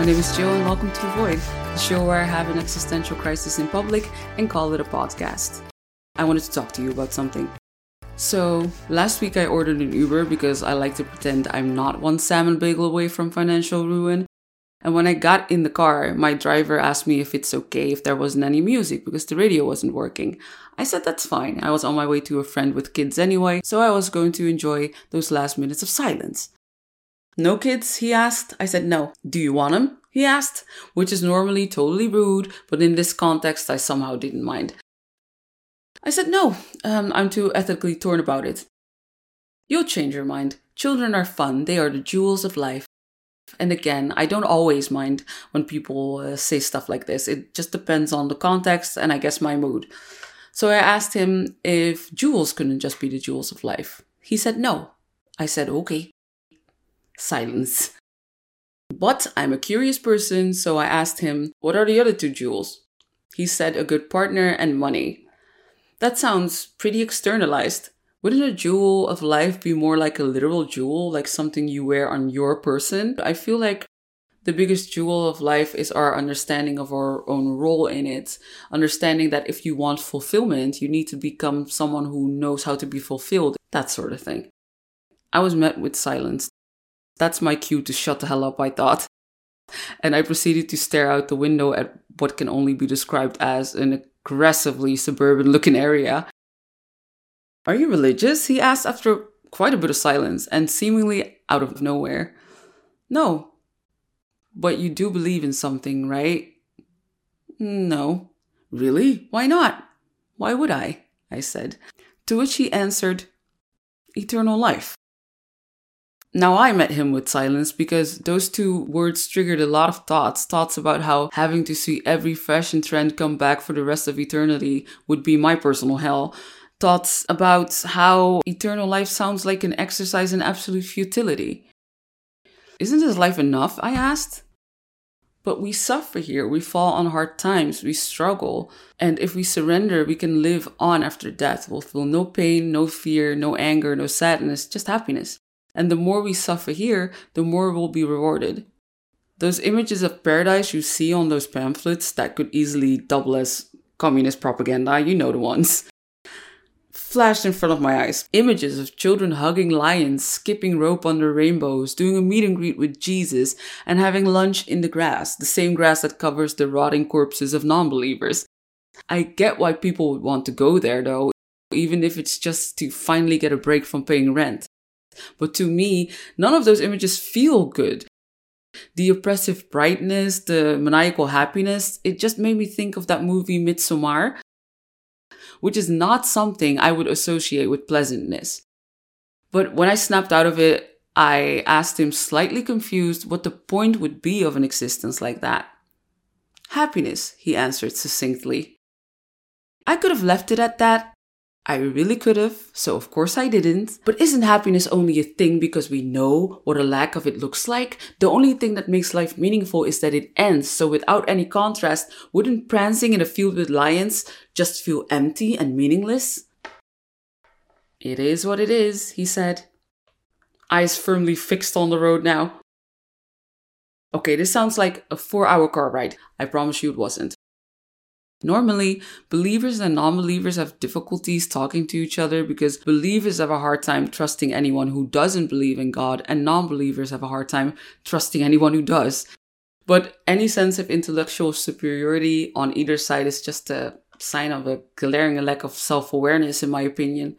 My name is Jill, and welcome to Void, the show where I have an existential crisis in public and call it a podcast. I wanted to talk to you about something. So, last week I ordered an Uber because I like to pretend I'm not one salmon bagel away from financial ruin. And when I got in the car, my driver asked me if it's okay if there wasn't any music because the radio wasn't working. I said that's fine. I was on my way to a friend with kids anyway, so I was going to enjoy those last minutes of silence. No kids? he asked. I said no. Do you want them? he asked, which is normally totally rude, but in this context I somehow didn't mind. I said no, um, I'm too ethically torn about it. You'll change your mind. Children are fun, they are the jewels of life. And again, I don't always mind when people uh, say stuff like this. It just depends on the context and I guess my mood. So I asked him if jewels couldn't just be the jewels of life. He said no. I said okay. Silence. But I'm a curious person, so I asked him, What are the other two jewels? He said, A good partner and money. That sounds pretty externalized. Wouldn't a jewel of life be more like a literal jewel, like something you wear on your person? I feel like the biggest jewel of life is our understanding of our own role in it. Understanding that if you want fulfillment, you need to become someone who knows how to be fulfilled, that sort of thing. I was met with silence. That's my cue to shut the hell up, I thought. And I proceeded to stare out the window at what can only be described as an aggressively suburban looking area. Are you religious? he asked after quite a bit of silence and seemingly out of nowhere. No. But you do believe in something, right? No. Really? Why not? Why would I? I said. To which he answered, Eternal life. Now I met him with silence because those two words triggered a lot of thoughts. Thoughts about how having to see every fashion trend come back for the rest of eternity would be my personal hell. Thoughts about how eternal life sounds like an exercise in absolute futility. Isn't this life enough? I asked. But we suffer here, we fall on hard times, we struggle. And if we surrender, we can live on after death. We'll feel no pain, no fear, no anger, no sadness, just happiness. And the more we suffer here, the more we'll be rewarded. Those images of paradise you see on those pamphlets that could easily double as communist propaganda, you know the ones, flashed in front of my eyes. Images of children hugging lions, skipping rope under rainbows, doing a meet and greet with Jesus, and having lunch in the grass, the same grass that covers the rotting corpses of non believers. I get why people would want to go there though, even if it's just to finally get a break from paying rent. But to me, none of those images feel good. The oppressive brightness, the maniacal happiness, it just made me think of that movie Midsommar, which is not something I would associate with pleasantness. But when I snapped out of it, I asked him, slightly confused, what the point would be of an existence like that. Happiness, he answered succinctly. I could have left it at that, I really could have, so of course I didn't. But isn't happiness only a thing because we know what a lack of it looks like? The only thing that makes life meaningful is that it ends, so without any contrast, wouldn't prancing in a field with lions just feel empty and meaningless? It is what it is, he said. Eyes firmly fixed on the road now. Okay, this sounds like a four hour car ride. I promise you it wasn't. Normally, believers and non believers have difficulties talking to each other because believers have a hard time trusting anyone who doesn't believe in God, and non believers have a hard time trusting anyone who does. But any sense of intellectual superiority on either side is just a sign of a glaring lack of self awareness, in my opinion.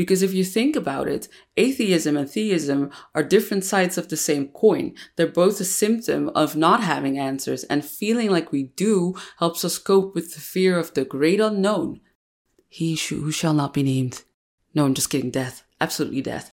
Because if you think about it, atheism and theism are different sides of the same coin. They're both a symptom of not having answers, and feeling like we do helps us cope with the fear of the great unknown. He who shall not be named. No, I'm just kidding. Death. Absolutely death.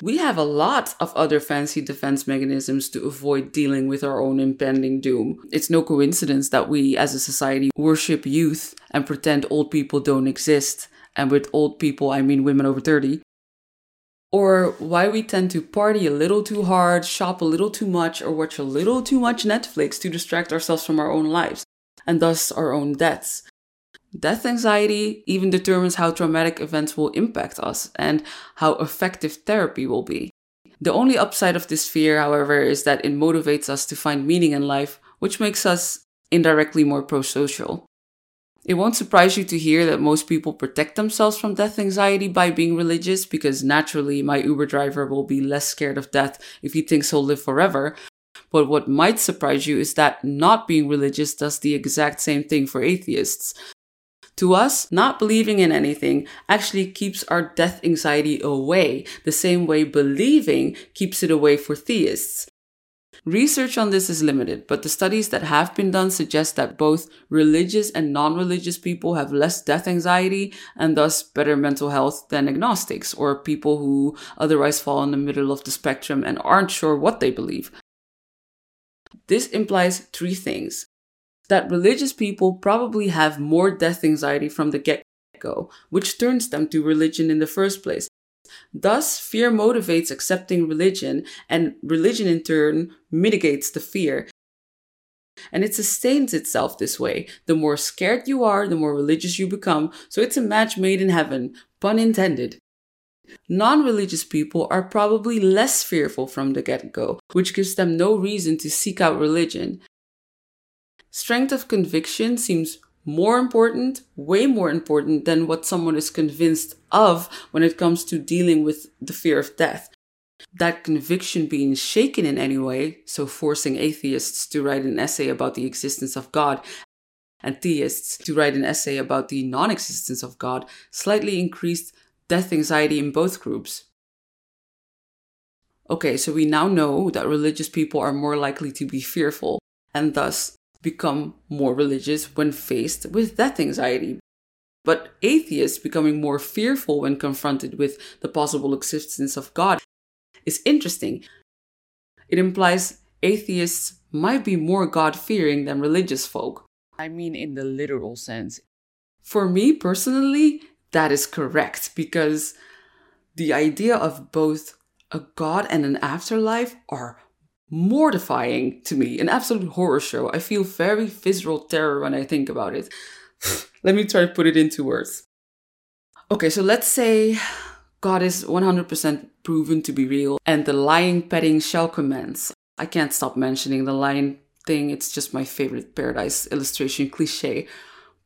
We have a lot of other fancy defense mechanisms to avoid dealing with our own impending doom. It's no coincidence that we, as a society, worship youth and pretend old people don't exist and with old people, I mean women over 30. Or why we tend to party a little too hard, shop a little too much, or watch a little too much Netflix to distract ourselves from our own lives, and thus our own deaths. Death anxiety even determines how traumatic events will impact us and how effective therapy will be. The only upside of this fear, however, is that it motivates us to find meaning in life, which makes us indirectly more pro social. It won't surprise you to hear that most people protect themselves from death anxiety by being religious because naturally my Uber driver will be less scared of death if he thinks he'll live forever. But what might surprise you is that not being religious does the exact same thing for atheists. To us, not believing in anything actually keeps our death anxiety away, the same way believing keeps it away for theists. Research on this is limited, but the studies that have been done suggest that both religious and non religious people have less death anxiety and thus better mental health than agnostics or people who otherwise fall in the middle of the spectrum and aren't sure what they believe. This implies three things that religious people probably have more death anxiety from the get go, which turns them to religion in the first place. Thus, fear motivates accepting religion, and religion in turn mitigates the fear. And it sustains itself this way. The more scared you are, the more religious you become. So it's a match made in heaven, pun intended. Non religious people are probably less fearful from the get go, which gives them no reason to seek out religion. Strength of conviction seems more important, way more important than what someone is convinced of when it comes to dealing with the fear of death. That conviction being shaken in any way, so forcing atheists to write an essay about the existence of God and theists to write an essay about the non existence of God, slightly increased death anxiety in both groups. Okay, so we now know that religious people are more likely to be fearful and thus become more religious when faced with death anxiety. But atheists becoming more fearful when confronted with the possible existence of God is interesting. It implies atheists might be more God fearing than religious folk. I mean, in the literal sense. For me personally, that is correct because the idea of both a God and an afterlife are mortifying to me, an absolute horror show. I feel very visceral terror when I think about it. Let me try to put it into words. Okay, so let's say God is 100% proven to be real and the lying petting shall commence. I can't stop mentioning the lion thing, it's just my favorite paradise illustration cliche.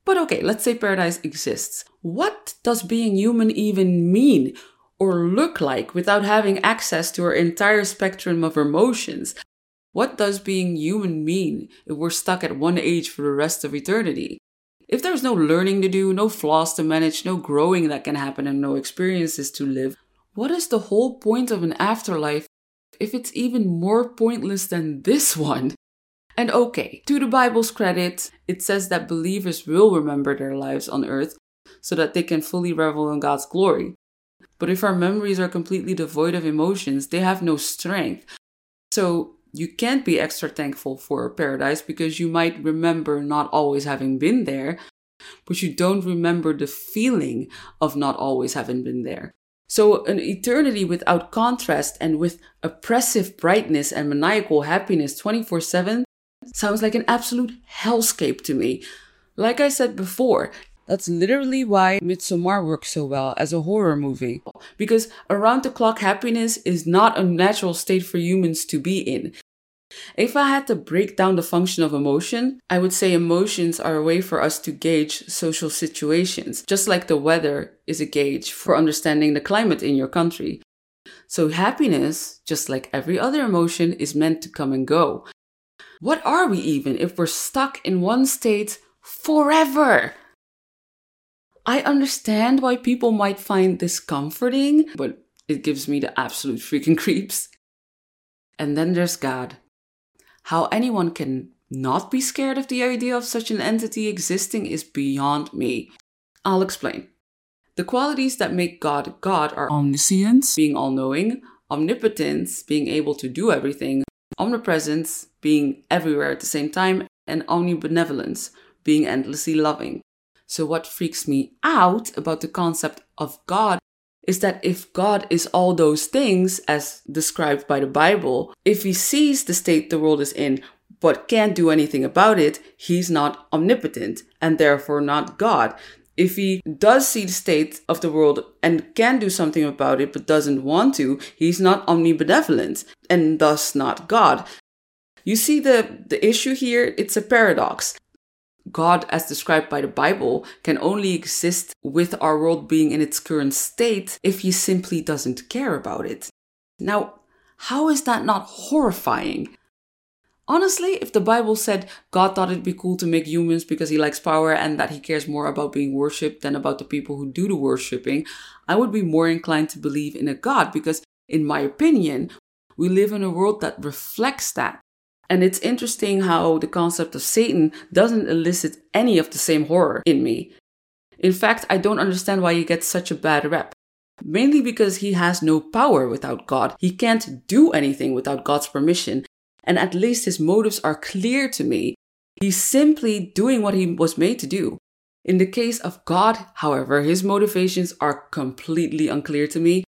But okay, let's say paradise exists. What does being human even mean? Or look like without having access to our entire spectrum of emotions? What does being human mean if we're stuck at one age for the rest of eternity? If there's no learning to do, no flaws to manage, no growing that can happen, and no experiences to live, what is the whole point of an afterlife if it's even more pointless than this one? And okay, to the Bible's credit, it says that believers will remember their lives on earth so that they can fully revel in God's glory. But if our memories are completely devoid of emotions, they have no strength. So you can't be extra thankful for paradise because you might remember not always having been there, but you don't remember the feeling of not always having been there. So, an eternity without contrast and with oppressive brightness and maniacal happiness 24 7 sounds like an absolute hellscape to me. Like I said before, that's literally why Midsommar works so well as a horror movie. Because around the clock happiness is not a natural state for humans to be in. If I had to break down the function of emotion, I would say emotions are a way for us to gauge social situations, just like the weather is a gauge for understanding the climate in your country. So happiness, just like every other emotion, is meant to come and go. What are we even if we're stuck in one state forever? I understand why people might find this comforting, but it gives me the absolute freaking creeps. And then there's God. How anyone can not be scared of the idea of such an entity existing is beyond me. I'll explain. The qualities that make God God are omniscience, being all knowing, omnipotence, being able to do everything, omnipresence, being everywhere at the same time, and omnibenevolence, being endlessly loving. So, what freaks me out about the concept of God is that if God is all those things, as described by the Bible, if he sees the state the world is in but can't do anything about it, he's not omnipotent and therefore not God. If he does see the state of the world and can do something about it but doesn't want to, he's not omnibenevolent and thus not God. You see the, the issue here? It's a paradox. God, as described by the Bible, can only exist with our world being in its current state if he simply doesn't care about it. Now, how is that not horrifying? Honestly, if the Bible said God thought it'd be cool to make humans because he likes power and that he cares more about being worshipped than about the people who do the worshipping, I would be more inclined to believe in a God because, in my opinion, we live in a world that reflects that. And it's interesting how the concept of Satan doesn't elicit any of the same horror in me. In fact, I don't understand why he gets such a bad rep. Mainly because he has no power without God. He can't do anything without God's permission and at least his motives are clear to me. He's simply doing what he was made to do. In the case of God, however, his motivations are completely unclear to me,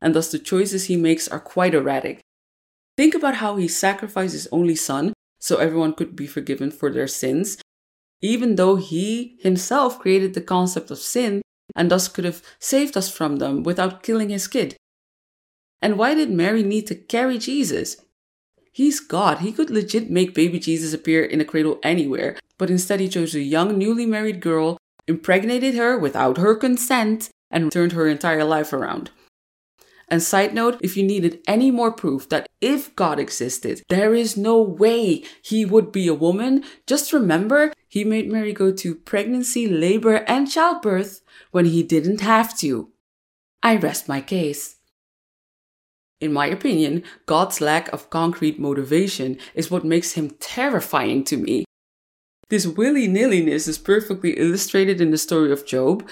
and thus the choices he makes are quite erratic. Think about how he sacrificed his only son so everyone could be forgiven for their sins, even though he himself created the concept of sin and thus could have saved us from them without killing his kid. And why did Mary need to carry Jesus? He's God. He could legit make baby Jesus appear in a cradle anywhere, but instead he chose a young, newly married girl, impregnated her without her consent, and turned her entire life around. And side note, if you needed any more proof that if God existed, there is no way he would be a woman, just remember he made Mary go to pregnancy, labor, and childbirth when he didn't have to. I rest my case. In my opinion, God's lack of concrete motivation is what makes him terrifying to me. This willy nilliness is perfectly illustrated in the story of Job.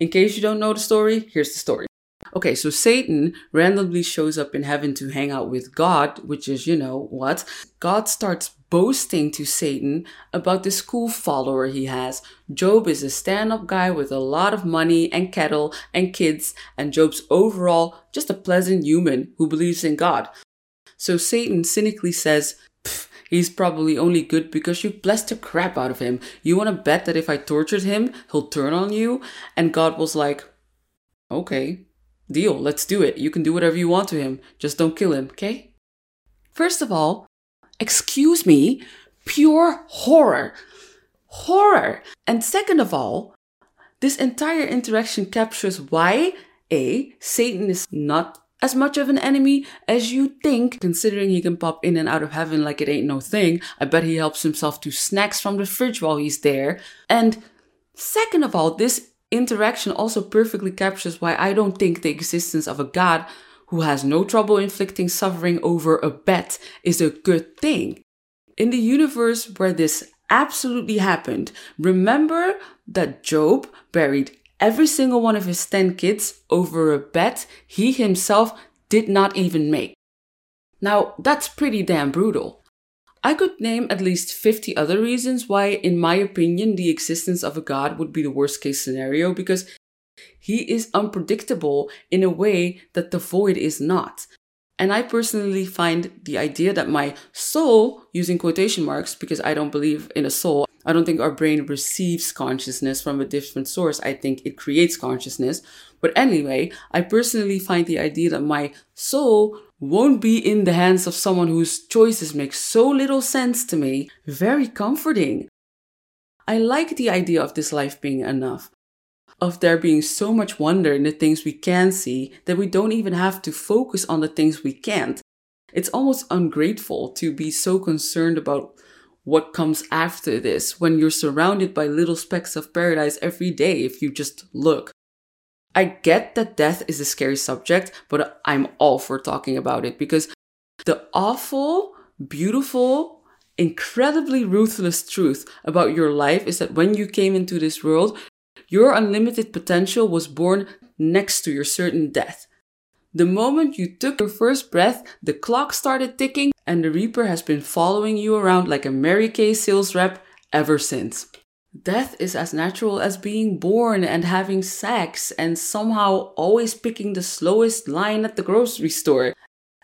In case you don't know the story, here's the story. Okay, so Satan randomly shows up in heaven to hang out with God, which is, you know, what? God starts boasting to Satan about this cool follower he has. Job is a stand up guy with a lot of money and cattle and kids, and Job's overall just a pleasant human who believes in God. So Satan cynically says, He's probably only good because you blessed the crap out of him. You want to bet that if I tortured him, he'll turn on you? And God was like, Okay, Deal, let's do it. You can do whatever you want to him. Just don't kill him, okay? First of all, excuse me, pure horror. Horror. And second of all, this entire interaction captures why A, Satan is not as much of an enemy as you think, considering he can pop in and out of heaven like it ain't no thing. I bet he helps himself to snacks from the fridge while he's there. And second of all, this interaction also perfectly captures why I don't think the existence of a God who has no trouble inflicting suffering over a bet is a good thing. In the universe where this absolutely happened, remember that Job buried every single one of his 10 kids over a bet he himself did not even make. Now, that's pretty damn brutal. I could name at least 50 other reasons why, in my opinion, the existence of a god would be the worst case scenario because he is unpredictable in a way that the void is not. And I personally find the idea that my soul, using quotation marks, because I don't believe in a soul, I don't think our brain receives consciousness from a different source. I think it creates consciousness. But anyway, I personally find the idea that my soul won't be in the hands of someone whose choices make so little sense to me very comforting. I like the idea of this life being enough, of there being so much wonder in the things we can see that we don't even have to focus on the things we can't. It's almost ungrateful to be so concerned about what comes after this when you're surrounded by little specks of paradise every day if you just look. I get that death is a scary subject, but I'm all for talking about it because the awful, beautiful, incredibly ruthless truth about your life is that when you came into this world, your unlimited potential was born next to your certain death. The moment you took your first breath, the clock started ticking, and the Reaper has been following you around like a Mary Kay sales rep ever since. Death is as natural as being born and having sex and somehow always picking the slowest line at the grocery store.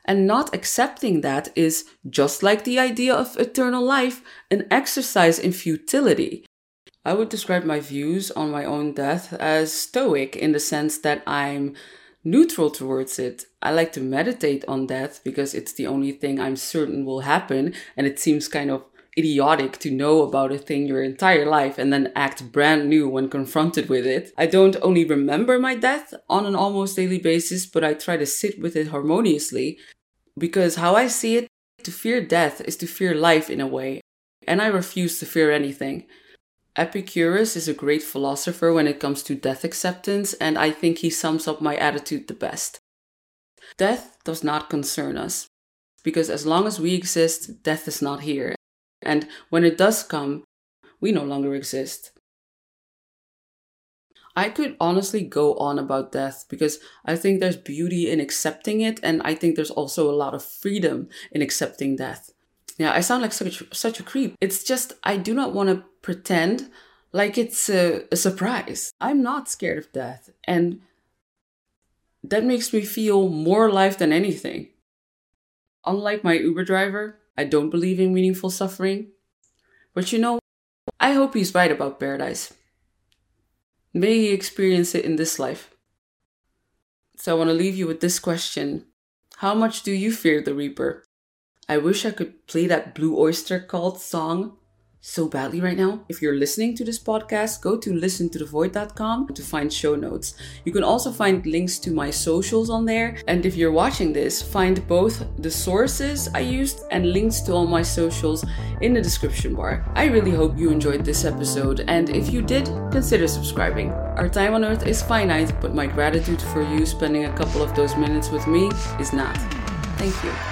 And not accepting that is, just like the idea of eternal life, an exercise in futility. I would describe my views on my own death as stoic in the sense that I'm neutral towards it. I like to meditate on death because it's the only thing I'm certain will happen, and it seems kind of idiotic to know about a thing your entire life and then act brand new when confronted with it. I don't only remember my death on an almost daily basis, but I try to sit with it harmoniously because how I see it, to fear death is to fear life in a way, and I refuse to fear anything. Epicurus is a great philosopher when it comes to death acceptance, and I think he sums up my attitude the best. Death does not concern us, because as long as we exist, death is not here. And when it does come, we no longer exist. I could honestly go on about death because I think there's beauty in accepting it, and I think there's also a lot of freedom in accepting death. Yeah, I sound like such such a creep. It's just I do not want to pretend like it's a, a surprise. I'm not scared of death, and that makes me feel more alive than anything. Unlike my Uber driver, I don't believe in meaningful suffering. But you know, I hope he's right about paradise. May he experience it in this life. So I want to leave you with this question How much do you fear the Reaper? I wish I could play that Blue Oyster Cult song so badly right now. If you're listening to this podcast, go to listentothevoid.com to find show notes. You can also find links to my socials on there. And if you're watching this, find both the sources I used and links to all my socials in the description bar. I really hope you enjoyed this episode, and if you did, consider subscribing. Our time on earth is finite, but my gratitude for you spending a couple of those minutes with me is not. Thank you.